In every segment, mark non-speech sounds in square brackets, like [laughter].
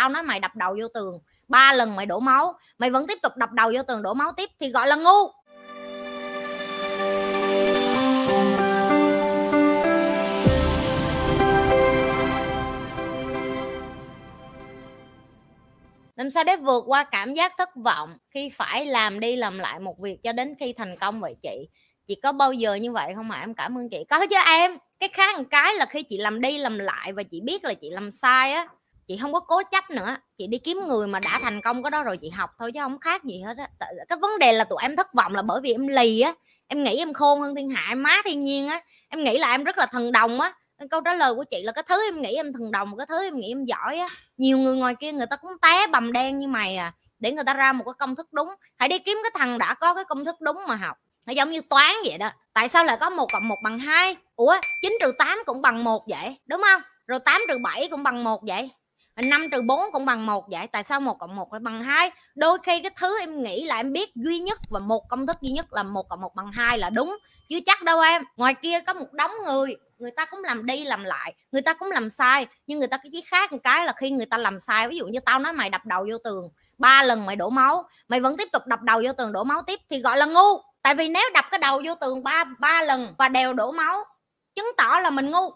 tao nói mày đập đầu vô tường, ba lần mày đổ máu, mày vẫn tiếp tục đập đầu vô tường đổ máu tiếp thì gọi là ngu. Làm sao để vượt qua cảm giác thất vọng khi phải làm đi làm lại một việc cho đến khi thành công vậy chị? Chị có bao giờ như vậy không mà? Em cảm ơn chị. Có chứ em. Cái khác một cái là khi chị làm đi làm lại và chị biết là chị làm sai á chị không có cố chấp nữa. Chị đi kiếm người mà đã thành công cái đó rồi chị học thôi, chứ không khác gì hết á. Cái vấn đề là tụi em thất vọng là bởi vì em lì á. Em nghĩ em khôn hơn thiên hạ, em má thiên nhiên á. Em nghĩ là em rất là thần đồng á. Câu trả lời của chị là cái thứ em nghĩ em thần đồng, cái thứ em nghĩ em giỏi á. Nhiều người ngoài kia người ta cũng té bầm đen như mày à để người ta ra một cái công thức đúng. Hãy đi kiếm cái thằng đã có cái công thức đúng mà học. Nó giống như toán vậy đó. Tại sao lại có một cộng một bằng hai? Ủa 9 trừ tám cũng bằng một vậy, đúng không? Rồi 8 trừ bảy cũng bằng một vậy. 5 trừ 4 cũng bằng một vậy, tại sao một cộng một lại bằng hai? Đôi khi cái thứ em nghĩ là em biết duy nhất và một công thức duy nhất là một cộng một bằng hai là đúng. Chứ chắc đâu em. Ngoài kia có một đống người người ta cũng làm đi làm lại, người ta cũng làm sai, nhưng người ta cái chỉ khác một cái là khi người ta làm sai, ví dụ như tao nói mày đập đầu vô tường, ba lần mày đổ máu, mày vẫn tiếp tục đập đầu vô tường đổ máu tiếp thì gọi là ngu. Tại vì nếu đập cái đầu vô tường ba ba lần và đều đổ máu, chứng tỏ là mình ngu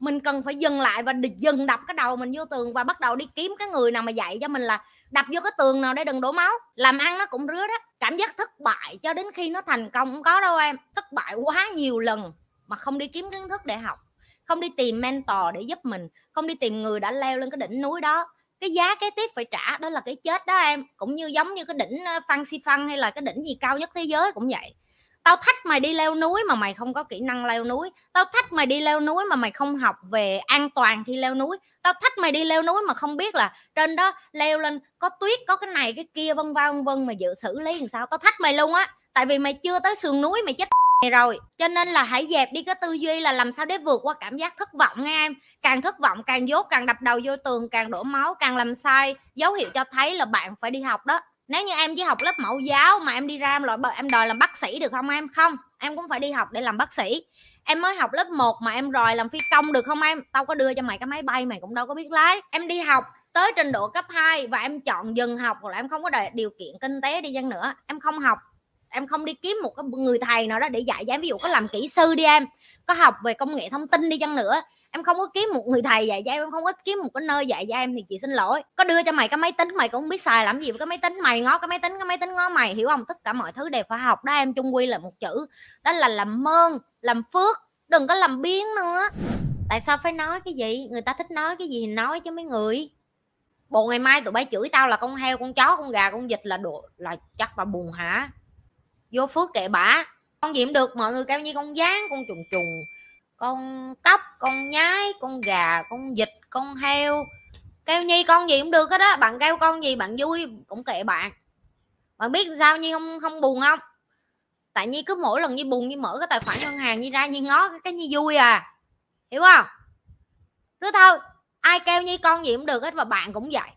mình cần phải dừng lại và dừng đập cái đầu mình vô tường và bắt đầu đi kiếm cái người nào mà dạy cho mình là đập vô cái tường nào để đừng đổ máu. Làm ăn nó cũng rứa đó. Cảm giác thất bại cho đến khi nó thành công cũng có đâu em. Thất bại quá nhiều lần mà không đi kiếm kiến thức để học, không đi tìm mentor để giúp mình, không đi tìm người đã leo lên cái đỉnh núi đó. Cái giá kế tiếp phải trả, đó là cái chết đó em. Cũng như giống như cái đỉnh ờ, phan xi Phan hay là cái đỉnh gì cao nhất thế giới cũng vậy tao thách mày đi leo núi mà mày không có kỹ năng leo núi. Tao thách mày đi leo núi mà mày không học về an toàn khi leo núi. Tao thách mày đi leo núi mà không biết là trên đó leo lên có tuyết, có cái này, cái kia, vân vân vân mà dự xử lý làm sao. Tao thách mày luôn á. Tại vì mày chưa tới sườn núi, mày chết [laughs] rồi. Cho nên là hãy dẹp đi cái tư duy là làm sao để vượt qua cảm giác thất vọng nghe em. Càng thất vọng, càng dốt, càng đập đầu vô tường, càng đổ máu, càng làm sai, dấu hiệu cho thấy là bạn phải đi học đó nếu như em chỉ học lớp mẫu giáo mà em đi ra em loại em đòi làm bác sĩ được không em? Không, em cũng phải đi học để làm bác sĩ. Em mới học lớp 1 mà em đòi làm phi công được không em? Tao có đưa cho mày cái máy bay mày cũng đâu có biết lái. Em đi học tới trình độ cấp 2 và em chọn dừng học, hoặc là em không có điều kiện kinh tế đi chăng nữa, em không học. Em không đi kiếm một cái người thầy nào đó để dạy cho em ví dụ có làm kỹ sư đi em có học về công nghệ thông tin đi chăng nữa. Em không có kiếm một người thầy dạy cho em em không có kiếm một cái nơi dạy cho em thì chị xin lỗi. Có đưa cho mày cái máy tính, mày cũng không biết xài làm gì với cái máy tính. Mày ngó cái máy tính, cái máy tính ngó mày, hiểu không? Tất cả mọi thứ đều phải học đó, em chung quy là một chữ. Đó là làm ơn làm phước, đừng có làm biến nữa. Tại sao phải nói cái gì? Người ta thích nói cái gì thì nói chứ mấy người. Bộ ngày mai tụi bay chửi tao là con heo, con chó, con gà, con vịt là đồ là chắc là buồn hả? Vô phước kệ bả con gì cũng được mọi người kêu như con gián con trùng trùng con cóc con nhái con gà con vịt con heo. Kêu nhi con gì cũng được hết đó bạn kêu con gì bạn vui cũng kệ bạn. Bạn biết sao nhi không không buồn không? Tại nhi cứ mỗi lần nhi buồn nhi mở cái tài khoản ngân hàng nhi ra nhi ngó cái, cái nhi vui à. Hiểu không? Cứ thôi ai kêu nhi con gì cũng được hết và bạn cũng vậy.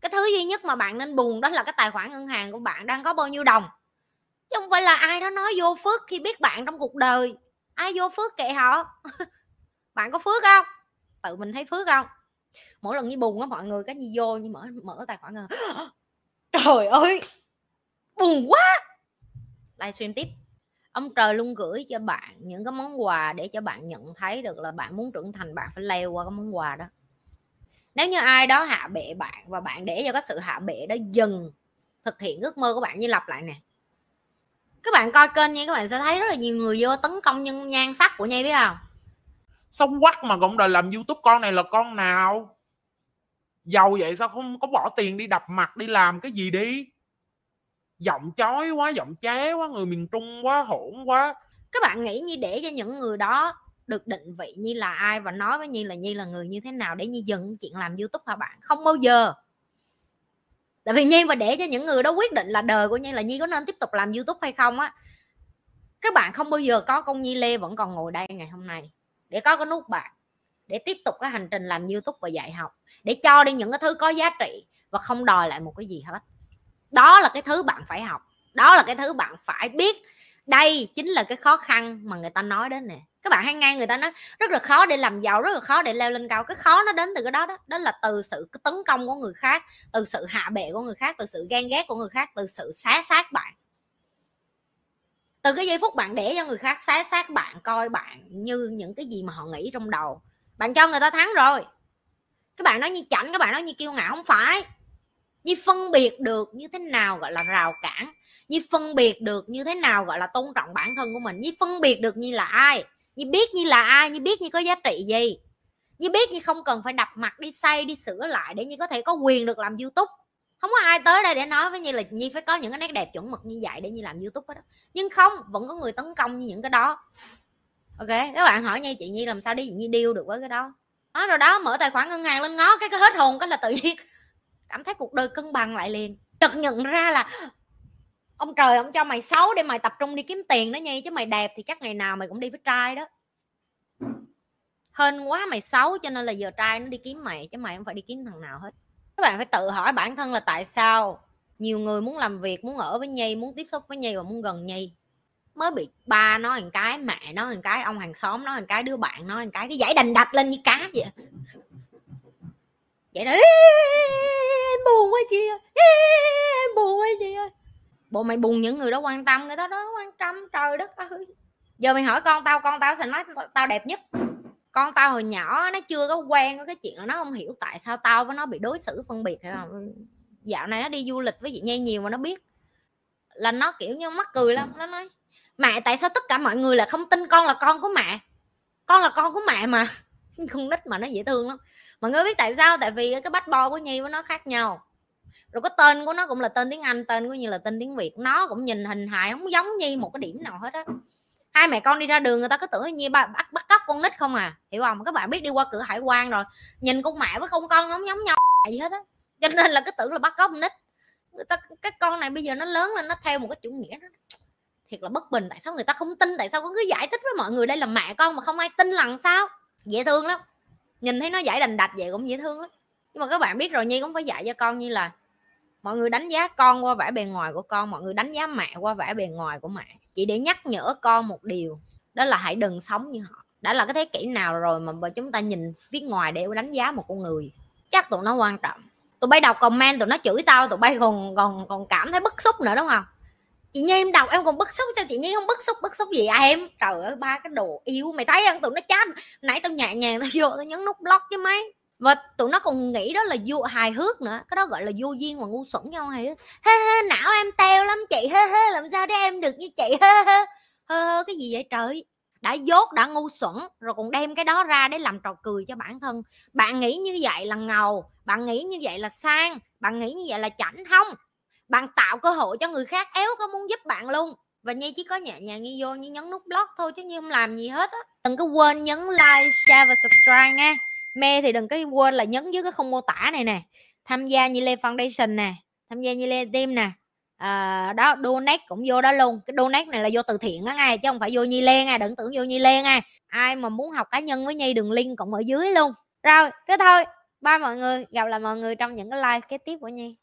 Cái thứ duy nhất mà bạn nên buồn đó là cái tài khoản ngân hàng của bạn đang có bao nhiêu đồng chứ không phải là ai đó nói vô phước khi biết bạn trong cuộc đời. Ai vô phước kệ họ? [laughs] Bạn có phước không? Tự mình thấy phước không? Mỗi lần như buồn á, mọi người cái gì vô như mở mở tài khoản rồi [gasps] trời ơi! Buồn quá! Livestream tiếp. Ông trời luôn gửi cho bạn những cái món quà để cho bạn nhận thấy được là bạn muốn trưởng thành, bạn phải leo qua cái món quà đó. Nếu như ai đó hạ bệ bạn và bạn để cho cái sự hạ bệ đó dừng thực hiện ước mơ của bạn, như lặp lại nè các bạn coi kênh nha các bạn sẽ thấy rất là nhiều người vô tấn công nhân nhan sắc của nhây biết không? Xong quắc mà cũng đòi làm youtube con này là con nào? Giàu vậy sao không có bỏ tiền đi đập mặt đi làm cái gì đi? Giọng chói quá giọng ché quá người miền trung quá hỗn quá. Các bạn nghĩ như để cho những người đó được định vị như là ai và nói với nhi là nhi là người như thế nào để nhi dừng chuyện làm youtube hả bạn? Không bao giờ tại vì nhi và để cho những người đó quyết định là đời của nhi là nhi có nên tiếp tục làm youtube hay không á, các bạn không bao giờ có công nhi lê vẫn còn ngồi đây ngày hôm nay để có cái nút bạc để tiếp tục cái hành trình làm youtube và dạy học, để cho đi những cái thứ có giá trị và không đòi lại một cái gì hết. Đó là cái thứ bạn phải học, đó là cái thứ bạn phải biết đây chính là cái khó khăn mà người ta nói đến nè. Các bạn hay nghe người ta nói, rất là khó để làm giàu, rất là khó để leo lên cao. Cái khó nó đến từ cái đó đó. Đó là từ sự tấn công của người khác, từ sự hạ bệ của người khác, từ sự ghen ghét của người khác, từ sự xá xác bạn. Từ cái giây phút bạn để cho người khác xá xác bạn, coi bạn như những cái gì mà họ nghĩ trong đầu. Bạn cho người ta thắng rồi. Các bạn nói như chảnh, các bạn nói như kiêu ngạo, không phải như phân biệt được như thế nào gọi là rào cản, như phân biệt được như thế nào gọi là tôn trọng bản thân của mình, như phân biệt được như là ai, như biết như là ai, như biết như có giá trị gì, như biết như không cần phải đập mặt đi xây đi sửa lại để như có thể có quyền được làm youtube. Không có ai tới đây để nói với như là nhi phải có những cái nét đẹp chuẩn mực như vậy để như làm youtube đó nhưng không, vẫn có người tấn công như những cái đó. Ok, các bạn hỏi nha chị nhi làm sao đi như nhi điêu được với cái đó. Nói rồi đó, mở tài khoản ngân hàng lên ngó cái cái hết hồn cái là tự nhiên cảm thấy cuộc đời cân bằng lại liền. Chợt nhận ra là, ông trời, ông cho mày xấu để mày tập trung đi kiếm tiền đó nhi chứ mày đẹp thì chắc ngày nào mày cũng đi với trai đó. Hên quá, mày xấu cho nên là giờ trai nó đi kiếm mày, chứ mày không phải đi kiếm thằng nào hết. Các bạn phải tự hỏi bản thân là tại sao nhiều người muốn làm việc, muốn ở với nhi, muốn tiếp xúc với nhi và muốn gần nhi. Mới bị ba nói một cái, mẹ nói một cái, ông hàng xóm nói một cái, đứa bạn nói một cái cái giải đành đạch lên như cá vậy vậy đó, em buồn quá chị ơi, em buồn quá chị ơi. Bộ mày buồn những người đó quan tâm, người đó đó quan tâm, trời đất ơi. Giờ mày hỏi con tao con tao sẽ nói tao đẹp nhất. Con tao hồi nhỏ nó chưa có quen với cái chuyện là nó không hiểu tại sao tao với nó bị đối xử phân biệt hay không dạo này nó đi du lịch với chị nhây nhiều mà nó biết. Là nó kiểu như mắc cười lắm, nó nói, mẹ, tại sao tất cả mọi người là không tin con là con của mẹ? Con là con của mẹ mà. [laughs] con nít mà nó dễ thương lắm. Mọi người biết tại sao? Tại vì cái bách bo của nhi với nó khác nhau. Rồi cái tên của nó cũng là tên tiếng anh, tên của nhi là tên tiếng việt. Nó cũng nhìn hình hài, không giống nhi một cái điểm nào hết á. Hai mẹ con đi ra đường, người ta cứ tưởng như bắt bắt cóc con nít không à. Hiểu không? Các bạn biết đi qua cửa hải quan rồi, nhìn con mẹ với con con không giống nhau [laughs] gì hết á. Cho nên là cứ tưởng là bắt cóc con nít. Người ta, cái con này bây giờ nó lớn lên, nó theo một cái chủ nghĩa đó. Thiệt là bất bình. Tại sao người ta không tin? Tại sao con cứ giải thích với mọi người đây là mẹ con mà không ai tin lần sao? Dễ thương lắm. Nhìn thấy nó giải đành đạch vậy cũng dễ thương lắm. Nhưng mà các bạn biết rồi, nhi cũng phải dạy cho con như là mọi người đánh giá con qua vẻ bề ngoài của con, mọi người đánh giá mẹ qua vẻ bề ngoài của mẹ. Chỉ để nhắc nhở con một điều, đó là hãy đừng sống như họ. Đã là cái thế kỷ nào rồi mà chúng ta nhìn phía ngoài để đánh giá một con người? Chắc tụi nó quan trọng. Tụi bay đọc comment tụi nó chửi tao, tụi bay còn còn còn cảm thấy bức xúc nữa, đúng không? Chị nhi em đọc em còn bức xúc, sao chị nhi không bức xúc bức xúc gì à em, trời ơi, ba cái đồ yêu mày thấy không? Tụi nó chát nãy tao nhẹ nhàng tao [laughs] vô tao nhấn nút block chứ mấy và tụi nó còn nghĩ đó là vô, hài hước nữa. Cái đó gọi là vô duyên mà ngu xuẩn nhau hay hê hê não em teo lắm chị. Hê hê làm sao để em được như chị? Hê hê hê cái gì vậy trời? Đã dốt, đã ngu xuẩn, rồi còn đem cái đó ra để làm trò cười cho bản thân. Bạn nghĩ như vậy là ngầu, bạn nghĩ như vậy là sang, bạn nghĩ như vậy là chảnh không bạn tạo cơ hội cho người khác éo có muốn giúp bạn luôn. Và nhi chỉ có nhẹ nhàng đi vô như nhấn nút block thôi chứ như không làm gì hết á. Đừng có quên nhấn like share và subscribe nha. Mê thì đừng có quên là nhấn dưới cái không mô tả này nè. Tham gia như lê foundation nè. Tham gia như lê team nè. À, đó donate cũng vô đó luôn. Cái donate này là vô từ thiện á ngay chứ không phải vô nhi lê nha đừng tưởng vô nhi lê nha ai mà muốn học cá nhân với nhi đường link cũng ở dưới luôn. Rồi thế thôi. Ba mọi người. Gặp lại mọi người trong những cái like kế tiếp của nhi.